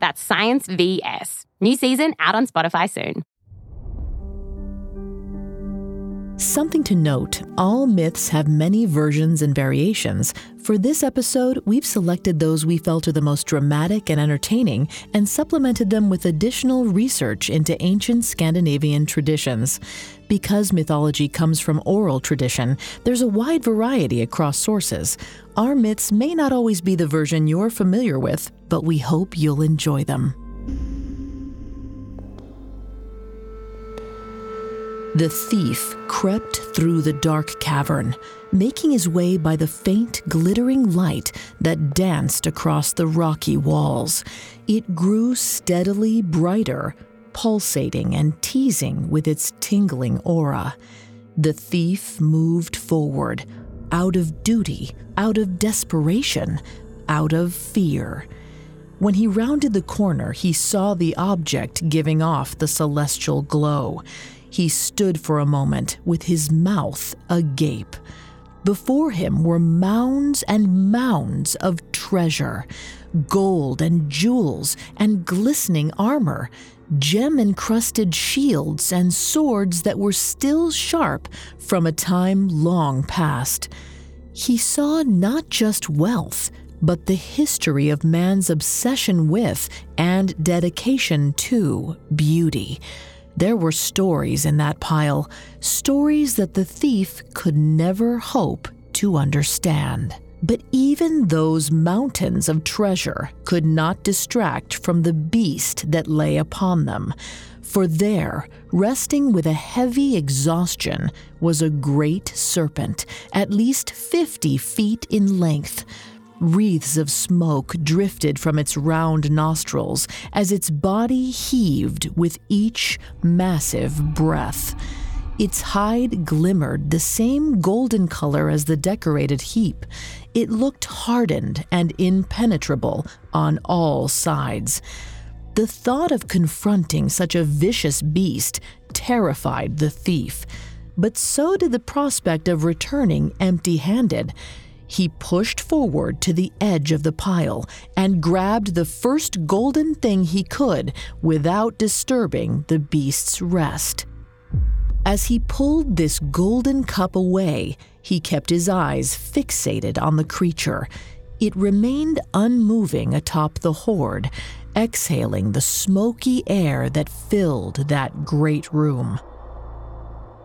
That's Science VS. New season out on Spotify soon. Something to note all myths have many versions and variations. For this episode, we've selected those we felt are the most dramatic and entertaining and supplemented them with additional research into ancient Scandinavian traditions. Because mythology comes from oral tradition, there's a wide variety across sources. Our myths may not always be the version you're familiar with, but we hope you'll enjoy them. The thief crept through the dark cavern, making his way by the faint, glittering light that danced across the rocky walls. It grew steadily brighter, pulsating and teasing with its tingling aura. The thief moved forward, out of duty, out of desperation, out of fear. When he rounded the corner, he saw the object giving off the celestial glow. He stood for a moment with his mouth agape. Before him were mounds and mounds of treasure gold and jewels and glistening armor, gem encrusted shields and swords that were still sharp from a time long past. He saw not just wealth, but the history of man's obsession with and dedication to beauty. There were stories in that pile, stories that the thief could never hope to understand. But even those mountains of treasure could not distract from the beast that lay upon them. For there, resting with a heavy exhaustion, was a great serpent, at least fifty feet in length, Wreaths of smoke drifted from its round nostrils as its body heaved with each massive breath. Its hide glimmered the same golden color as the decorated heap. It looked hardened and impenetrable on all sides. The thought of confronting such a vicious beast terrified the thief, but so did the prospect of returning empty handed. He pushed forward to the edge of the pile and grabbed the first golden thing he could without disturbing the beast's rest. As he pulled this golden cup away, he kept his eyes fixated on the creature. It remained unmoving atop the hoard, exhaling the smoky air that filled that great room.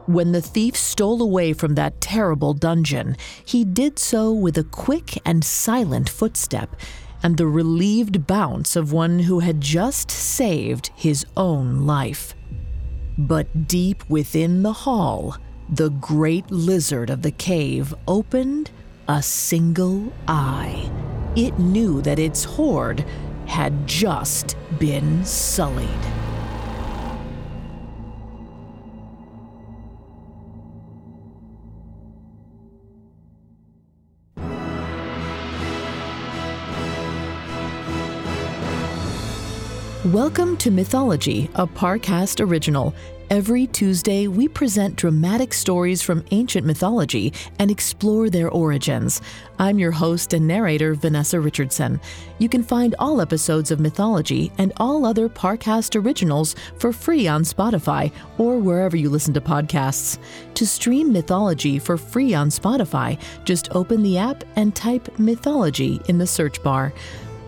When the thief stole away from that terrible dungeon, he did so with a quick and silent footstep and the relieved bounce of one who had just saved his own life. But deep within the hall, the great lizard of the cave opened a single eye. It knew that its hoard had just been sullied. Welcome to Mythology, a Parcast original. Every Tuesday, we present dramatic stories from ancient mythology and explore their origins. I'm your host and narrator, Vanessa Richardson. You can find all episodes of Mythology and all other Parcast originals for free on Spotify or wherever you listen to podcasts. To stream Mythology for free on Spotify, just open the app and type Mythology in the search bar.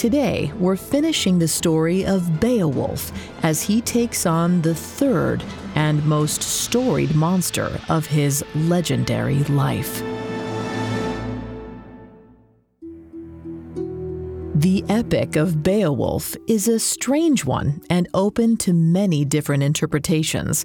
Today, we're finishing the story of Beowulf as he takes on the third and most storied monster of his legendary life. The Epic of Beowulf is a strange one and open to many different interpretations.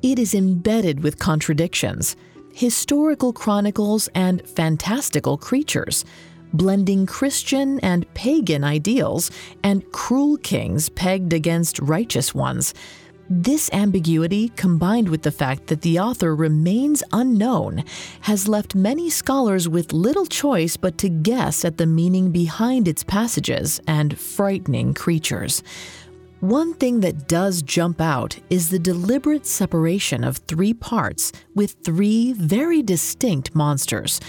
It is embedded with contradictions, historical chronicles, and fantastical creatures, blending Christian and pagan ideals and cruel kings pegged against righteous ones. This ambiguity, combined with the fact that the author remains unknown, has left many scholars with little choice but to guess at the meaning behind its passages and frightening creatures. One thing that does jump out is the deliberate separation of three parts with three very distinct monsters.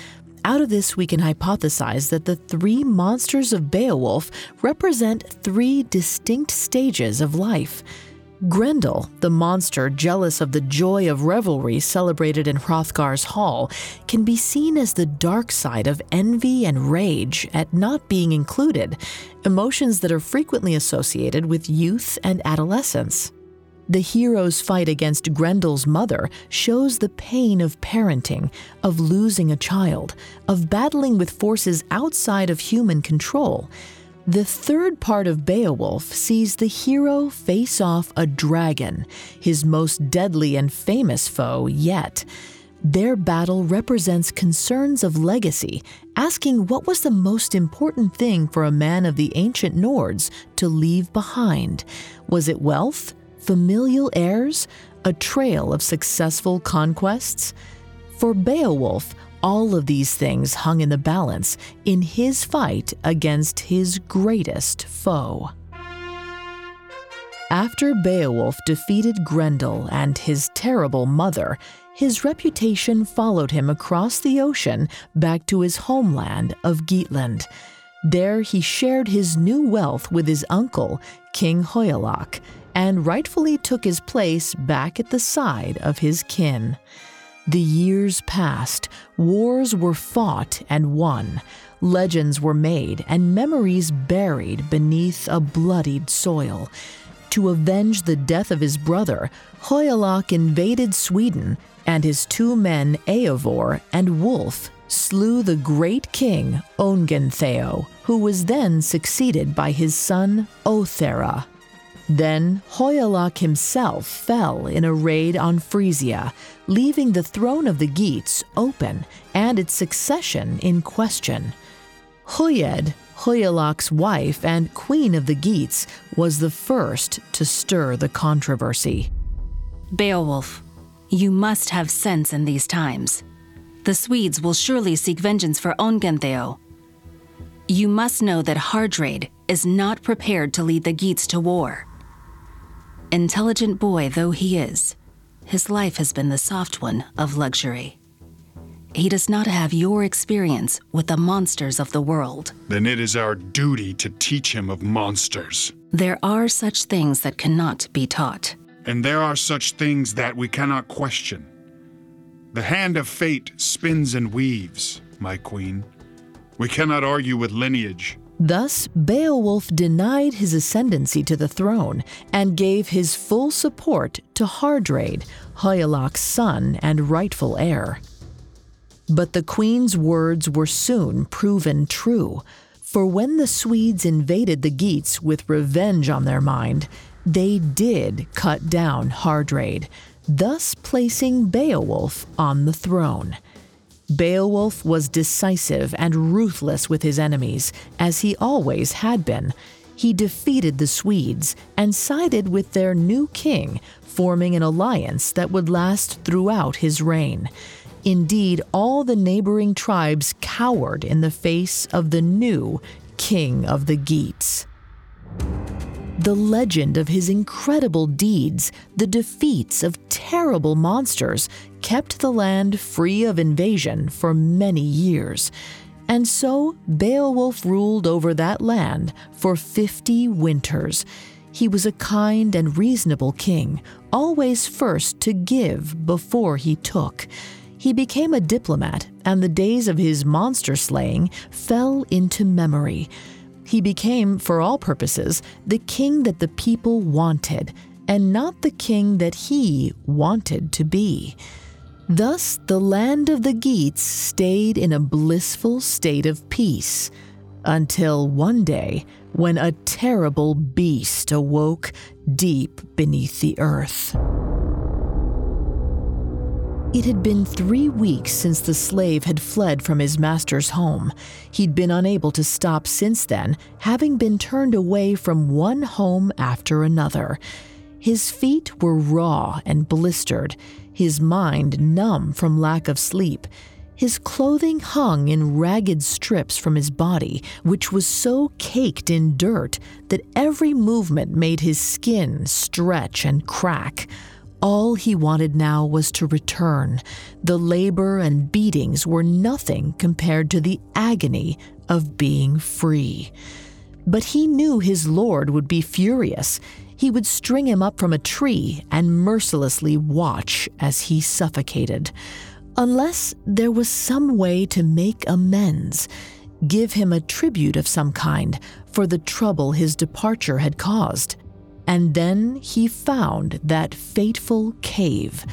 Out of this, we can hypothesize that the three monsters of Beowulf represent three distinct stages of life. Grendel, the monster jealous of the joy of revelry celebrated in Hrothgar's hall, can be seen as the dark side of envy and rage at not being included, emotions that are frequently associated with youth and adolescence. The hero's fight against Grendel's mother shows the pain of parenting, of losing a child, of battling with forces outside of human control. The third part of Beowulf sees the hero face off a dragon, his most deadly and famous foe yet. Their battle represents concerns of legacy, asking what was the most important thing for a man of the ancient Nords to leave behind. Was it wealth, familial heirs, a trail of successful conquests? For Beowulf, all of these things hung in the balance in his fight against his greatest foe. After Beowulf defeated Grendel and his terrible mother, his reputation followed him across the ocean back to his homeland of Geatland. There he shared his new wealth with his uncle, King Hygelac, and rightfully took his place back at the side of his kin. The years passed, wars were fought and won, legends were made, and memories buried beneath a bloodied soil. To avenge the death of his brother, Hygelac invaded Sweden, and his two men, Eofor and Wulf, slew the great king Ongentheow, who was then succeeded by his son Ohthere. Then Hygelac himself fell in a raid on Frisia, leaving the throne of the Geats open and its succession in question. Hygd, Hygelac's wife and queen of the Geats, was the first to stir the controversy. Beowulf, you must have sense in these times. The Swedes will surely seek vengeance for Ongentheow. You must know that Heardred is not prepared to lead the Geats to war. Intelligent boy though he is, his life has been the soft one of luxury. He does not have your experience with the monsters of the world. Then it is our duty to teach him of monsters. There are such things that cannot be taught. And there are such things that we cannot question. The hand of fate spins and weaves, my queen. We cannot argue with lineage. Thus, Beowulf denied his ascendancy to the throne and gave his full support to Heardred, Hygelac's son and rightful heir. But the queen's words were soon proven true, for when the Swedes invaded the Geats with revenge on their mind, they did cut down Heardred, thus placing Beowulf on the throne. Beowulf was decisive and ruthless with his enemies, as he always had been. He defeated the Swedes and sided with their new king, forming an alliance that would last throughout his reign. Indeed, all the neighboring tribes cowered in the face of the new king of the Geats. The legend of his incredible deeds, the defeats of terrible monsters, kept the land free of invasion for many years. And so Beowulf ruled over that land for 50 winters. He was a kind and reasonable king, always first to give before he took. He became a diplomat, and the days of his monster slaying fell into memory. He became, for all purposes, the king that the people wanted, and not the king that he wanted to be. Thus, the land of the Geats stayed in a blissful state of peace. Until one day, when a terrible beast awoke deep beneath the earth. It had been three weeks since the slave had fled from his master's home. He'd been unable to stop since then, having been turned away from one home after another. His feet were raw and blistered, his mind numb from lack of sleep. His clothing hung in ragged strips from his body, which was so caked in dirt that every movement made his skin stretch and crack. All he wanted now was to return. The labor and beatings were nothing compared to the agony of being free. But he knew his lord would be furious. He would string him up from a tree and mercilessly watch as he suffocated. Unless there was some way to make amends, give him a tribute of some kind for the trouble his departure had caused. And then he found that fateful cave,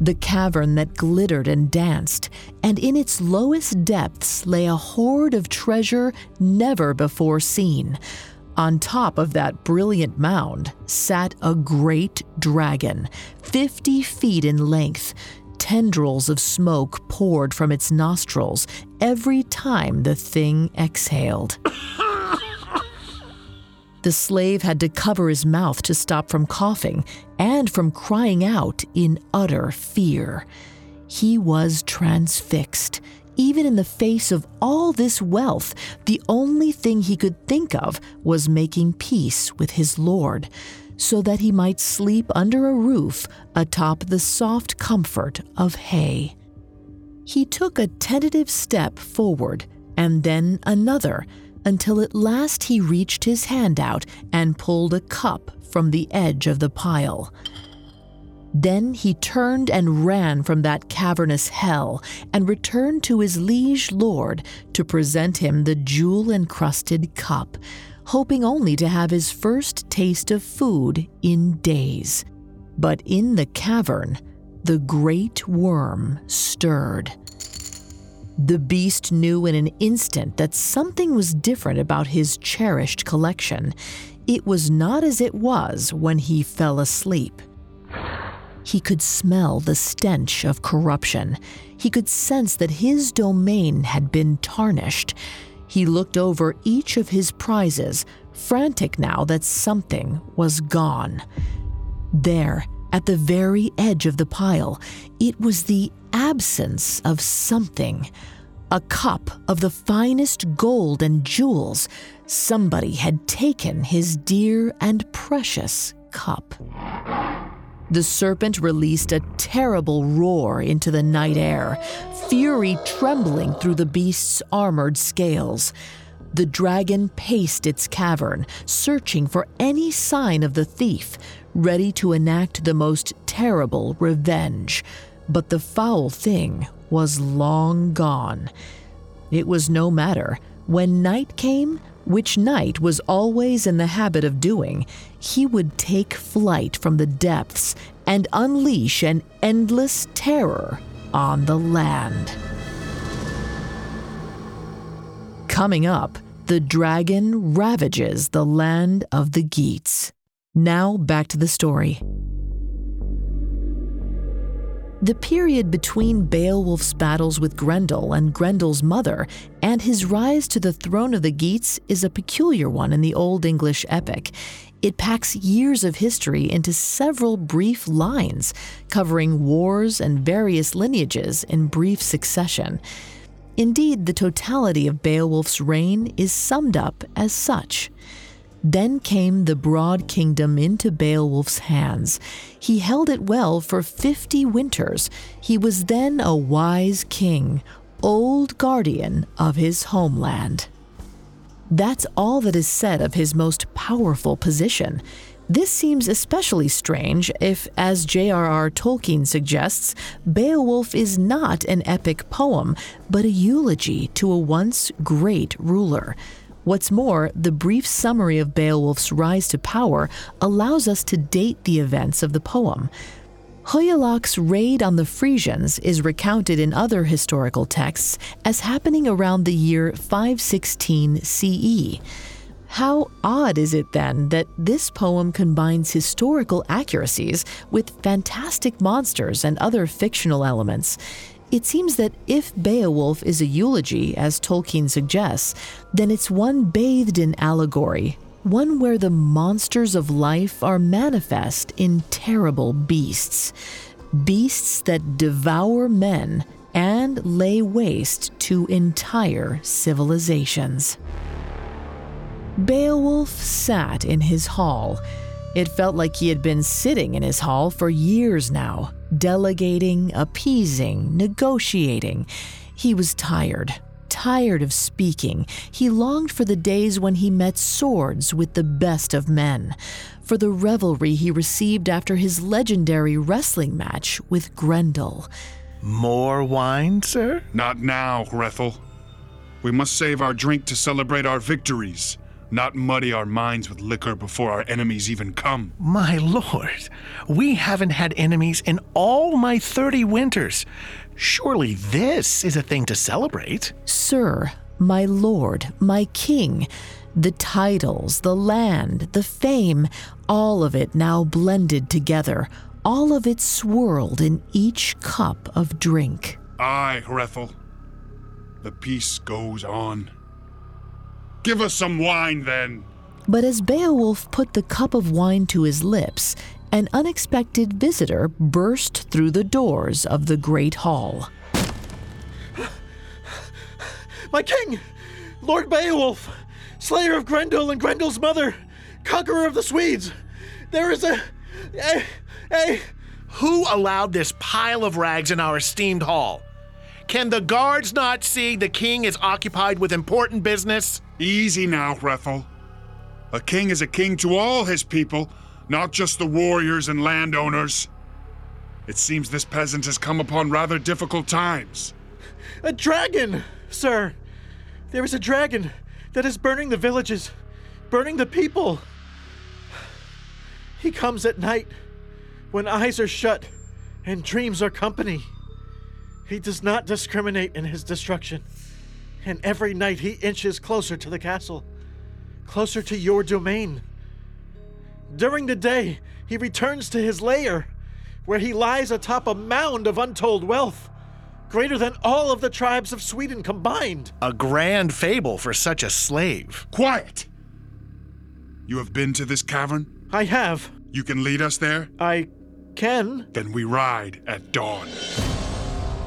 the cavern that glittered and danced, and in its lowest depths lay a hoard of treasure never before seen. On top of that brilliant mound sat a great dragon, 50 feet in length. Tendrils of smoke poured from its nostrils every time the thing exhaled. The slave had to cover his mouth to stop from coughing and from crying out in utter fear. He was transfixed. Even in the face of all this wealth, the only thing he could think of was making peace with his Lord, so that he might sleep under a roof atop the soft comfort of hay. He took a tentative step forward and then another until at last he reached his hand out and pulled a cup from the edge of the pile. Then he turned and ran from that cavernous hell and returned to his liege lord to present him the jewel encrusted cup, hoping only to have his first taste of food in days. But in the cavern, the great worm stirred. The beast knew in an instant that something was different about his cherished collection. It was not as it was when he fell asleep. He could smell the stench of corruption. He could sense that his domain had been tarnished. He looked over each of his prizes, frantic now that something was gone. There, at the very edge of the pile, it was the absence of something. A cup of the finest gold and jewels. Somebody had taken his dear and precious cup. The serpent released a terrible roar into the night air, fury trembling through the beast's armored scales. The dragon paced its cavern, searching for any sign of the thief, ready to enact the most terrible revenge. But the foul thing was long gone. It was no matter. When night came, which Night was always in the habit of doing, he would take flight from the depths and unleash an endless terror on the land. Coming up, the dragon ravages the land of the Geats. Now back to the story. The period between Beowulf's battles with Grendel and Grendel's mother and his rise to the throne of the Geats is a peculiar one in the Old English epic. It packs years of history into several brief lines, covering wars and various lineages in brief succession. Indeed, the totality of Beowulf's reign is summed up as such. Then came the broad kingdom into Beowulf's hands. He held it well for fifty winters. He was then a wise king, old guardian of his homeland. That's all that is said of his most powerful position. This seems especially strange if, as J.R.R. Tolkien suggests, Beowulf is not an epic poem, but a eulogy to a once great ruler. What's more, the brief summary of Beowulf's rise to power allows us to date the events of the poem. Hygelac's raid on the Frisians is recounted in other historical texts as happening around the year 516 CE. How odd is it then that this poem combines historical accuracies with fantastic monsters and other fictional elements? It seems that if Beowulf is a eulogy, as Tolkien suggests, then it's one bathed in allegory, one where the monsters of life are manifest in terrible beasts. Beasts that devour men and lay waste to entire civilizations. Beowulf sat in his hall. It felt like he had been sitting in his hall for years now, delegating, appeasing, negotiating. He was tired, tired of speaking. He longed for the days when he met swords with the best of men, for the revelry he received after his legendary wrestling match with Grendel. More wine, sir? Not now, Hrethel. We must save our drink to celebrate our victories not muddy our minds with liquor before our enemies even come. My lord, we haven't had enemies in all my 30 winters. Surely this is a thing to celebrate. Sir, my lord, my king, the titles, the land, the fame, all of it now blended together, all of it swirled in each cup of drink. Aye, Hrethel. The peace goes on. Give us some wine then. But as Beowulf put the cup of wine to his lips, an unexpected visitor burst through the doors of the great hall. My king! Lord Beowulf! Slayer of Grendel and Grendel's mother! Conqueror of the Swedes! There is a. a. a. Who allowed this pile of rags in our esteemed hall? Can the guards not see the king is occupied with important business? Easy now, Hrethel. A king is a king to all his people, not just the warriors and landowners. It seems this peasant has come upon rather difficult times. A dragon, sir! There is a dragon that is burning the villages, burning the people. He comes at night when eyes are shut and dreams are company. He does not discriminate in his destruction. And every night he inches closer to the castle, closer to your domain. During the day, he returns to his lair, where he lies atop a mound of untold wealth, greater than all of the tribes of Sweden combined. A grand fable for such a slave. Quiet! You have been to this cavern? I have. You can lead us there? I can. Then we ride at dawn.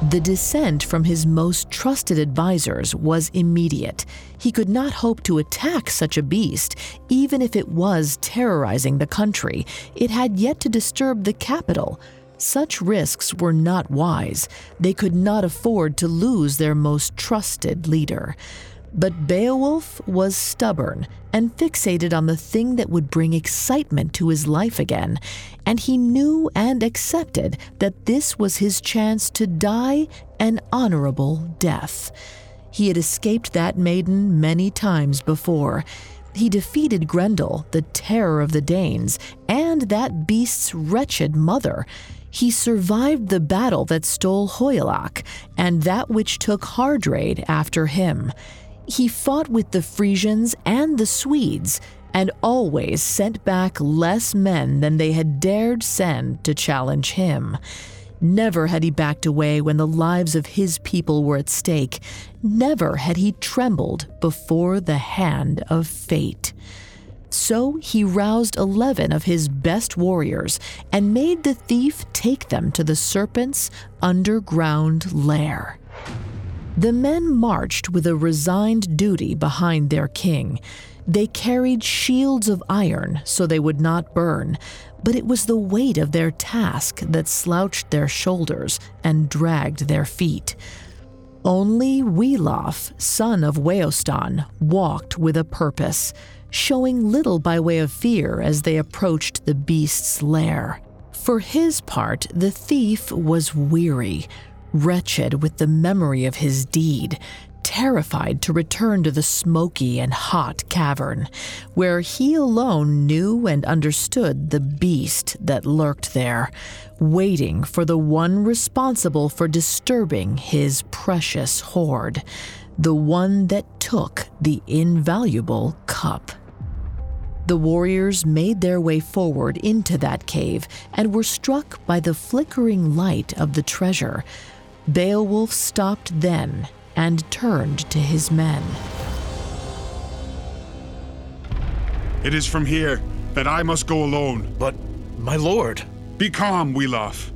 The dissent from his most trusted advisers was immediate. He could not hope to attack such a beast, even if it was terrorizing the country. It had yet to disturb the capital. Such risks were not wise. They could not afford to lose their most trusted leader. But Beowulf was stubborn and fixated on the thing that would bring excitement to his life again, and he knew and accepted that this was his chance to die an honorable death. He had escaped that maiden many times before. He defeated Grendel, the terror of the Danes, and that beast's wretched mother. He survived the battle that stole Hygelac and that which took Heardred after him. He fought with the Frisians and the Swedes and always sent back less men than they had dared send to challenge him. Never had he backed away when the lives of his people were at stake. Never had he trembled before the hand of fate. So he roused 11 of his best warriors and made the thief take them to the serpent's underground lair. The men marched with a resigned duty behind their king. They carried shields of iron so they would not burn, but it was the weight of their task that slouched their shoulders and dragged their feet. Only Wiglaf, son of Weostan, walked with a purpose, showing little by way of fear as they approached the beast's lair. For his part, the thief was weary, wretched with the memory of his deed, terrified to return to the smoky and hot cavern, where he alone knew and understood the beast that lurked there, waiting for the one responsible for disturbing his precious hoard, the one that took the invaluable cup. The warriors made their way forward into that cave and were struck by the flickering light of the treasure. Beowulf stopped then and turned to his men. It is from here that I must go alone. But, my lord. Be calm, Wiglaf.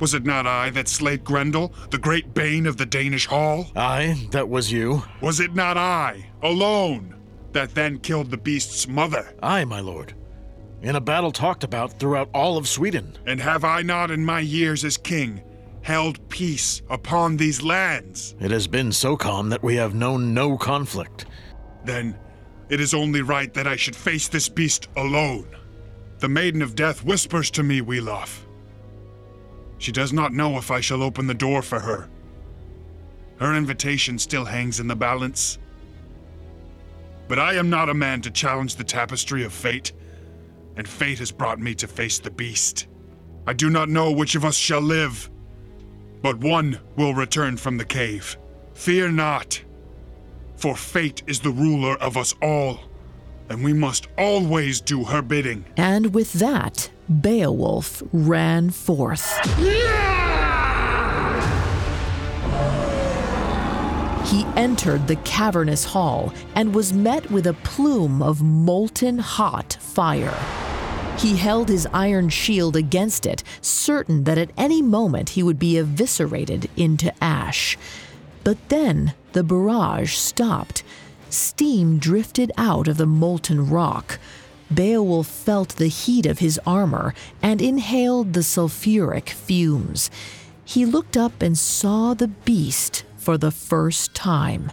Was it not I that slayed Grendel, the great bane of the Danish Hall? Aye, that was you. Was it not I, alone, that then killed the beast's mother? Aye, my lord. In a battle talked about throughout all of Sweden. And have I not in my years as king held peace upon these lands? It has been so calm that we have known no conflict. Then it is only right that I should face this beast alone. The Maiden of Death whispers to me, Wiglaf. She does not know if I shall open the door for her. Her invitation still hangs in the balance. But I am not a man to challenge the tapestry of fate, and fate has brought me to face the beast. I do not know which of us shall live, but one will return from the cave. Fear not, for fate is the ruler of us all, and we must always do her bidding. And with that, Beowulf ran forth. He entered the cavernous hall and was met with a plume of molten hot fire. He held his iron shield against it, certain that at any moment he would be eviscerated into ash. But then the barrage stopped. Steam drifted out of the molten rock. Beowulf felt the heat of his armor and inhaled the sulfuric fumes. He looked up and saw the beast for the first time.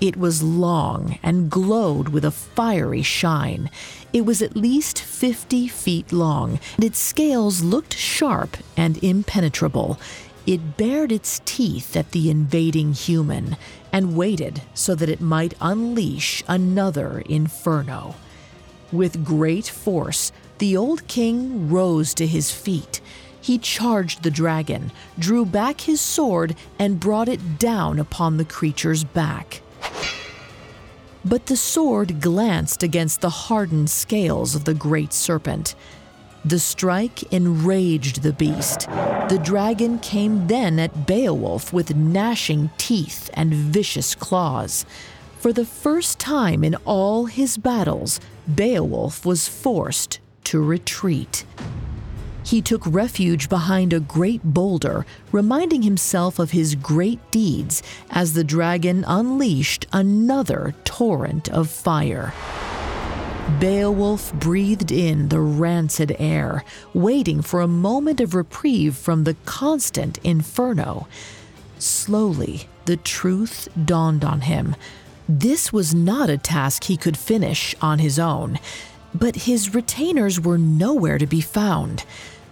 It was long and glowed with a fiery shine. It was at least 50 feet long, and its scales looked sharp and impenetrable. It bared its teeth at the invading human and waited so that it might unleash another inferno. With great force, the old king rose to his feet. He charged the dragon, drew back his sword, and brought it down upon the creature's back. But the sword glanced against the hardened scales of the great serpent. The strike enraged the beast. The dragon came then at Beowulf with gnashing teeth and vicious claws. For the first time in all his battles, Beowulf was forced to retreat. He took refuge behind a great boulder, reminding himself of his great deeds as the dragon unleashed another torrent of fire. Beowulf breathed in the rancid air, waiting for a moment of reprieve from the constant inferno. Slowly, the truth dawned on him. This was not a task he could finish on his own, but his retainers were nowhere to be found.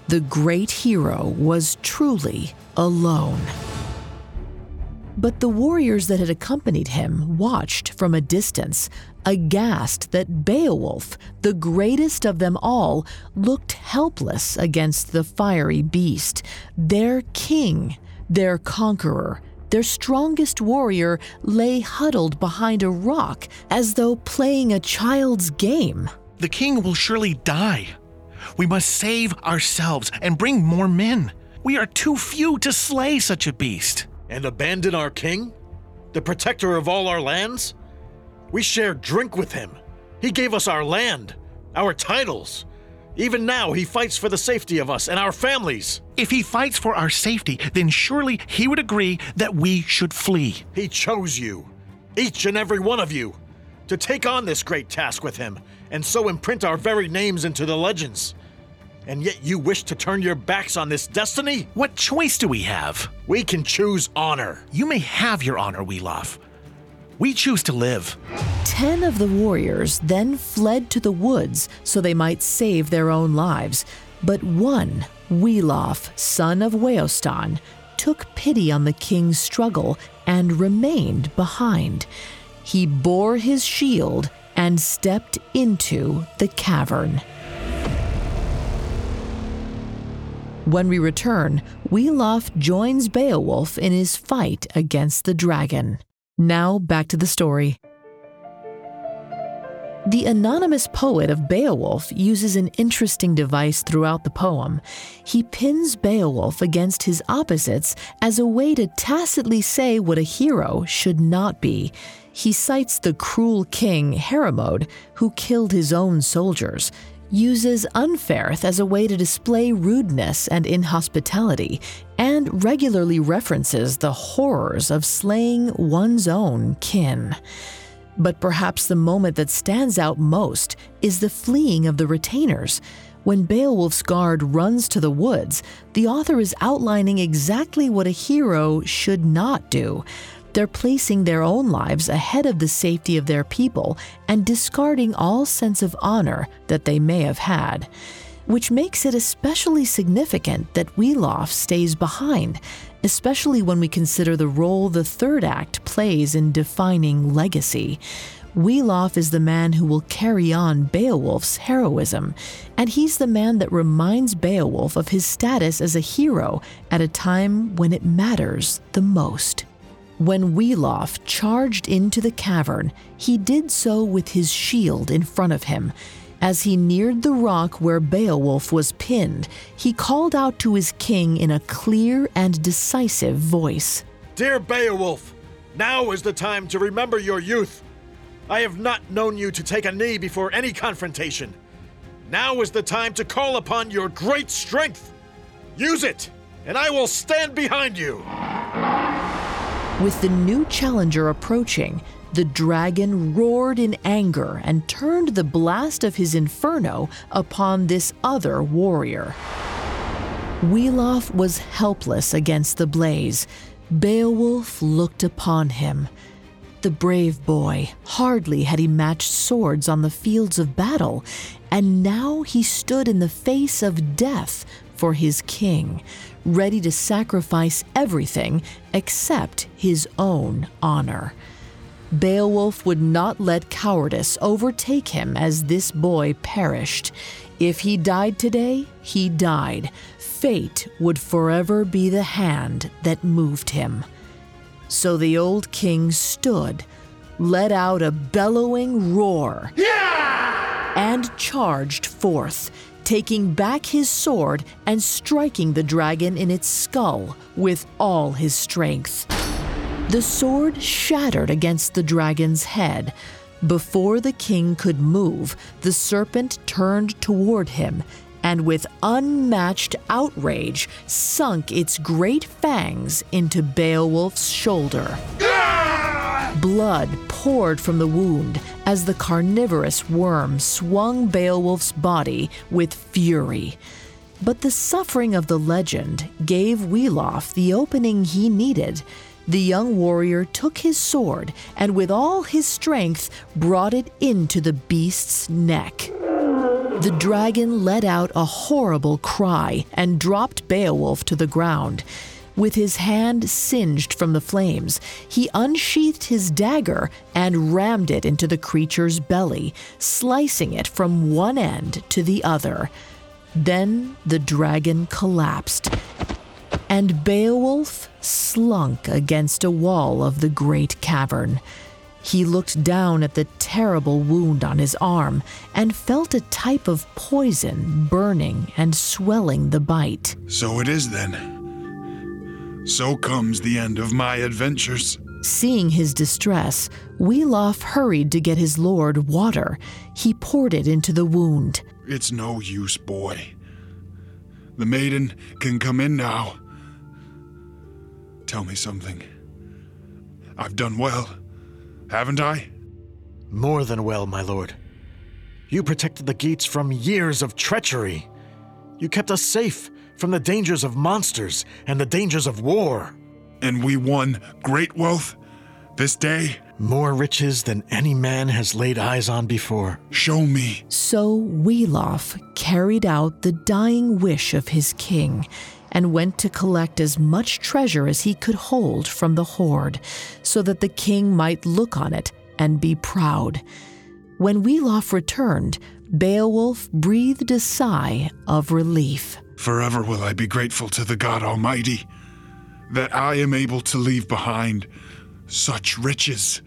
The great hero was truly alone. But the warriors that had accompanied him watched from a distance, aghast that Beowulf, the greatest of them all, looked helpless against the fiery beast. Their king, their conqueror, their strongest warrior lay huddled behind a rock as though playing a child's game. The king will surely die. We must save ourselves and bring more men. We are too few to slay such a beast. And abandon our king? The protector of all our lands? We shared drink with him. He gave us our land, our titles. Even now, he fights for the safety of us and our families. If he fights for our safety, then surely he would agree that we should flee. He chose you, each and every one of you, to take on this great task with him and so imprint our very names into the legends. And yet you wish to turn your backs on this destiny? What choice do we have? We can choose honor. You may have your honor, Wiglaf. We choose to live. Ten of the warriors then fled to the woods so they might save their own lives. But one, Wiglaf, son of Weostan, took pity on the king's struggle and remained behind. He bore his shield and stepped into the cavern. When we return, Wiglaf joins Beowulf in his fight against the dragon. Now back to the story. The anonymous poet of Beowulf uses an interesting device throughout the poem. He pins Beowulf against his opposites as a way to tacitly say what a hero should not be. He cites the cruel king Heremod, who killed his own soldiers, uses Unferth as a way to display rudeness and inhospitality, and regularly references the horrors of slaying one's own kin. But perhaps the moment that stands out most is the fleeing of the retainers. When Beowulf's guard runs to the woods, the author is outlining exactly what a hero should not do. They're placing their own lives ahead of the safety of their people and discarding all sense of honor that they may have had. Which makes it especially significant that Wiglaf stays behind, especially when we consider the role the third act plays in defining legacy. Wiglaf is the man who will carry on Beowulf's heroism, and he's the man that reminds Beowulf of his status as a hero at a time when it matters the most. When Wiglaf charged into the cavern, he did so with his shield in front of him. As he neared the rock where Beowulf was pinned, he called out to his king in a clear and decisive voice Dear Beowulf, now is the time to remember your youth. I have not known you to take a knee before any confrontation. Now is the time to call upon your great strength. Use it, and I will stand behind you. With the new challenger approaching, the dragon roared in anger and turned the blast of his inferno upon this other warrior. Wiglaf was helpless against the blaze. Beowulf looked upon him. The brave boy, hardly had he matched swords on the fields of battle, and now he stood in the face of death for his king, ready to sacrifice everything except his own honor. Beowulf would not let cowardice overtake him as this boy perished. If he died today, he died. Fate would forever be the hand that moved him. So the old king stood, let out a bellowing roar, and charged forth, taking back his sword and striking the dragon in its skull with all his strength. The sword shattered against the dragon's head. Before the king could move, the serpent turned toward him and, with unmatched outrage, sunk its great fangs into Beowulf's shoulder. Blood poured from the wound as the carnivorous worm swung Beowulf's body with fury. But the suffering of the legend gave Wiglaf the opening he needed. The young warrior took his sword and, with all his strength, brought it into the beast's neck. The dragon let out a horrible cry and dropped Beowulf to the ground. With his hand singed from the flames, he unsheathed his dagger and rammed it into the creature's belly, slicing it from one end to the other. Then the dragon collapsed, and Beowulf slunk against a wall of the great cavern. He looked down at the terrible wound on his arm and felt a type of poison burning and swelling the bite. So it is then. So comes the end of my adventures. Seeing his distress, Wiglaf hurried to get his lord water. He poured it into the wound. It's no use, boy. The maiden can come in now. Tell me something. I've done well, haven't I? More than well, my lord. You protected the Geats from years of treachery. You kept us safe from the dangers of monsters and the dangers of war. And we won great wealth this day? More riches than any man has laid eyes on before. Show me. So Wiglaf carried out the dying wish of his king and went to collect as much treasure as he could hold from the hoard, so that the king might look on it and be proud. When Wiglaf returned, Beowulf breathed a sigh of relief. Forever will I be grateful to the God Almighty that I am able to leave behind such riches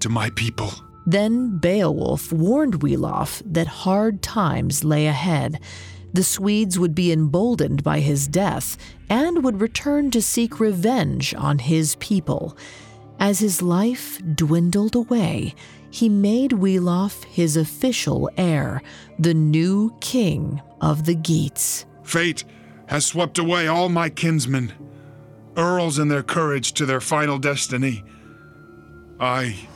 to my people. Then Beowulf warned Wiglaf that hard times lay ahead. The Swedes would be emboldened by his death and would return to seek revenge on his people. As his life dwindled away, he made Wiglaf his official heir, the new king of the Geats. Fate has swept away all my kinsmen, earls and their courage to their final destiny. I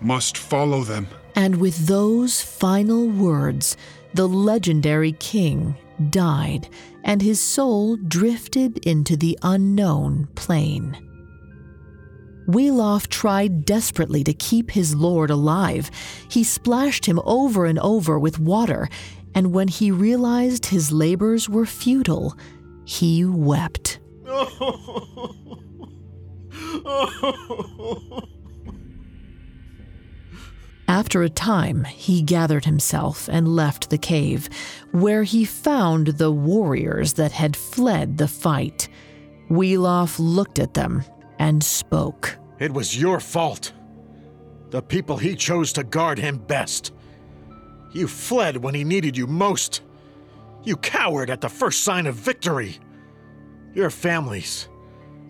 must follow them. And with those final words, the legendary king died, and his soul drifted into the unknown plane. Wiglaf tried desperately to keep his lord alive. He splashed him over and over with water, and when he realized his labors were futile, he wept. After a time, he gathered himself and left the cave, where he found the warriors that had fled the fight. Wiglaf looked at them and spoke. It was your fault. The people he chose to guard him best. You fled when he needed you most. You cowered at the first sign of victory. Your families,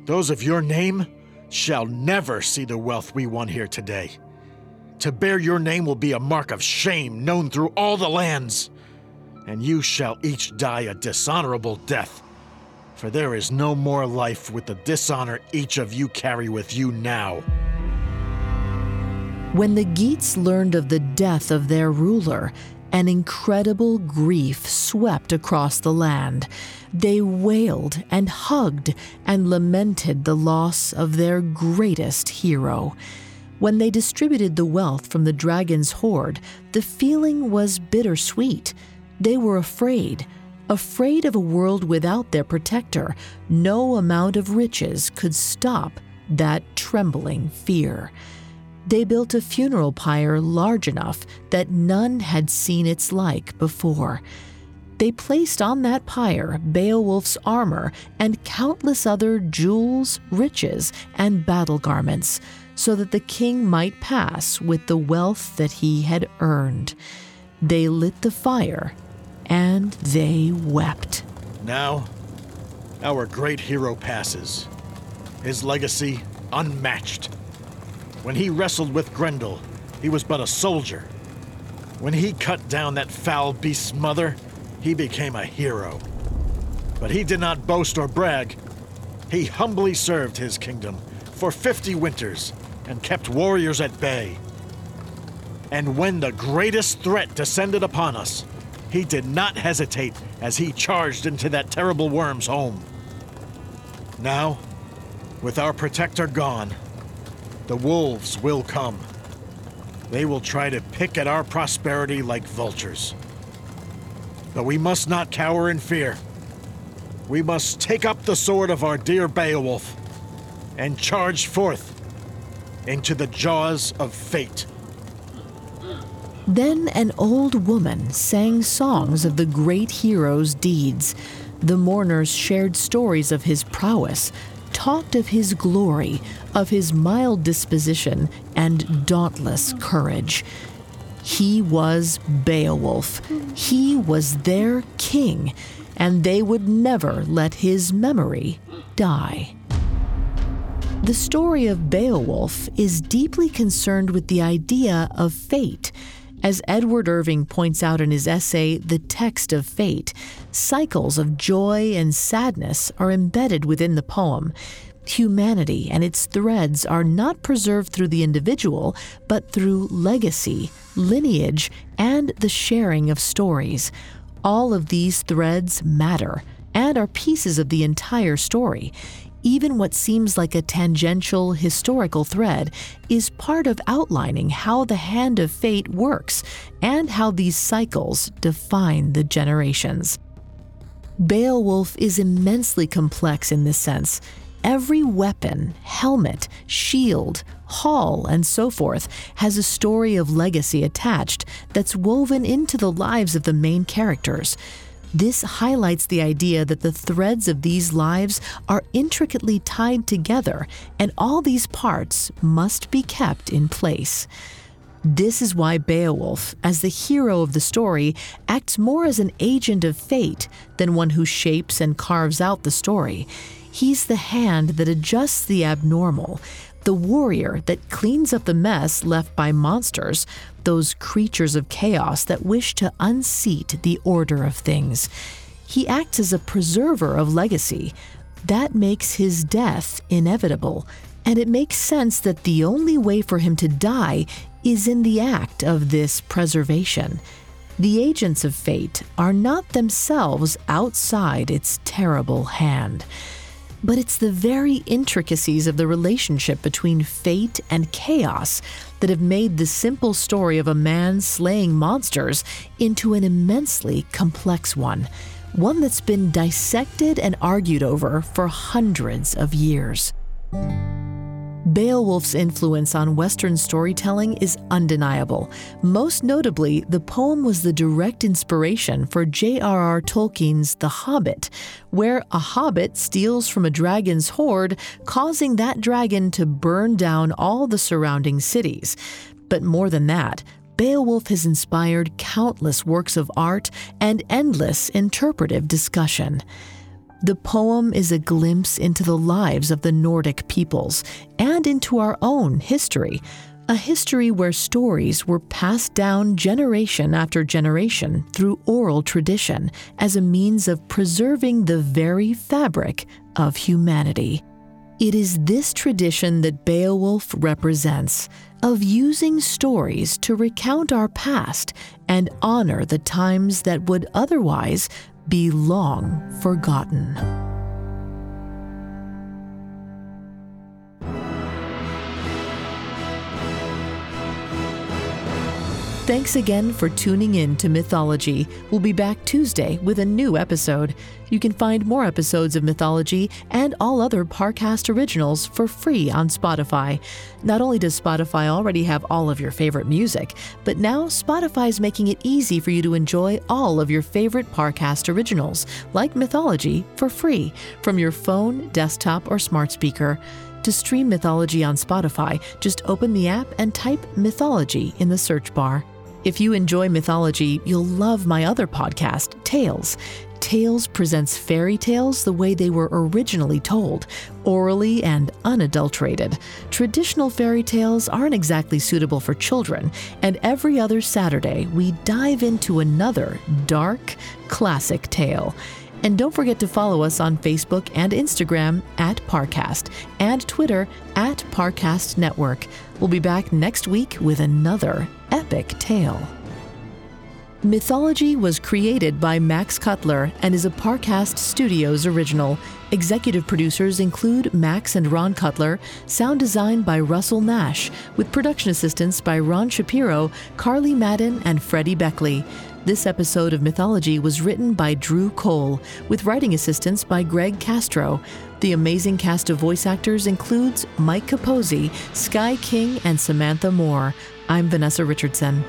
those of your name, shall never see the wealth we won here today. To bear your name will be a mark of shame known through all the lands, and you shall each die a dishonorable death. For there is no more life with the dishonor each of you carry with you now. When the Geats learned of the death of their ruler, an incredible grief swept across the land. They wailed and hugged and lamented the loss of their greatest hero. When they distributed the wealth from the dragon's hoard, the feeling was bittersweet. They were afraid, afraid of a world without their protector. No amount of riches could stop that trembling fear. They built a funeral pyre large enough that none had seen its like before. They placed on that pyre Beowulf's armor and countless other jewels, riches, and battle garments so that the king might pass with the wealth that he had earned. They lit the fire and they wept. Now, our great hero passes, his legacy unmatched. When he wrestled with Grendel, he was but a soldier. When he cut down that foul beast's mother, he became a hero. But he did not boast or brag. He humbly served his kingdom for 50 winters and kept warriors at bay. And when the greatest threat descended upon us, he did not hesitate as he charged into that terrible worm's home. Now, with our protector gone, the wolves will come. They will try to pick at our prosperity like vultures. But we must not cower in fear. We must take up the sword of our dear Beowulf and charge forth into the jaws of fate. Then an old woman sang songs of the great hero's deeds. The mourners shared stories of his prowess, talked of his glory, of his mild disposition and dauntless courage. He was Beowulf. He was their king, and they would never let his memory die. The story of Beowulf is deeply concerned with the idea of fate. As Edward Irving points out in his essay, The Text of Fate, cycles of joy and sadness are embedded within the poem. Humanity and its threads are not preserved through the individual, but through legacy, lineage, and the sharing of stories. All of these threads matter and are pieces of the entire story even what seems like a tangential historical thread is part of outlining how the hand of fate works and how these cycles define the generations. Beowulf is immensely complex in this sense. Every weapon, helmet, shield, hall, and so forth has a story of legacy attached that's woven into the lives of the main characters. This highlights the idea that the threads of these lives are intricately tied together, and all these parts must be kept in place. This is why Beowulf, as the hero of the story, acts more as an agent of fate than one who shapes and carves out the story. He's the hand that adjusts the abnormal, the warrior that cleans up the mess left by monsters, those creatures of chaos that wish to unseat the order of things. He acts as a preserver of legacy. That makes his death inevitable, and it makes sense that the only way for him to die is in the act of this preservation. The agents of fate are not themselves outside its terrible hand. But it's the very intricacies of the relationship between fate and chaos that have made the simple story of a man slaying monsters into an immensely complex one, one that's been dissected and argued over for hundreds of years. Beowulf's influence on Western storytelling is undeniable. Most notably, the poem was the direct inspiration for J.R.R. Tolkien's The Hobbit, where a hobbit steals from a dragon's hoard, causing that dragon to burn down all the surrounding cities. But more than that, Beowulf has inspired countless works of art and endless interpretive discussion. The poem is a glimpse into the lives of the Nordic peoples and into our own history, a history where stories were passed down generation after generation through oral tradition as a means of preserving the very fabric of humanity. It is this tradition that Beowulf represents of using stories to recount our past and honor the times that would otherwise be long forgotten. Thanks again for tuning in to Mythology. We'll be back Tuesday with a new episode. You can find more episodes of Mythology and all other Parcast originals for free on Spotify. Not only does Spotify already have all of your favorite music, but now Spotify is making it easy for you to enjoy all of your favorite Parcast originals, like Mythology, for free from your phone, desktop, or smart speaker. To stream Mythology on Spotify, just open the app and type Mythology in the search bar. If you enjoy mythology, you'll love my other podcast, Tales. Tales presents fairy tales the way they were originally told, orally and unadulterated. Traditional fairy tales aren't exactly suitable for children, and every other Saturday we dive into another dark, classic tale. And don't forget to follow us on Facebook and Instagram at Parcast and Twitter at Parcast Network. We'll be back next week with another epic tale. Mythology was created by Max Cutler and is a Parcast Studios original. Executive producers include Max and Ron Cutler, sound design by Russell Nash, with production assistance by Ron Shapiro, Carly Madden, and Freddie Beckley. This episode of Mythology was written by Drew Cole, with writing assistance by Greg Castro. The amazing cast of voice actors includes Mike Capozzi, Sky King, and Samantha Moore. I'm Vanessa Richardson.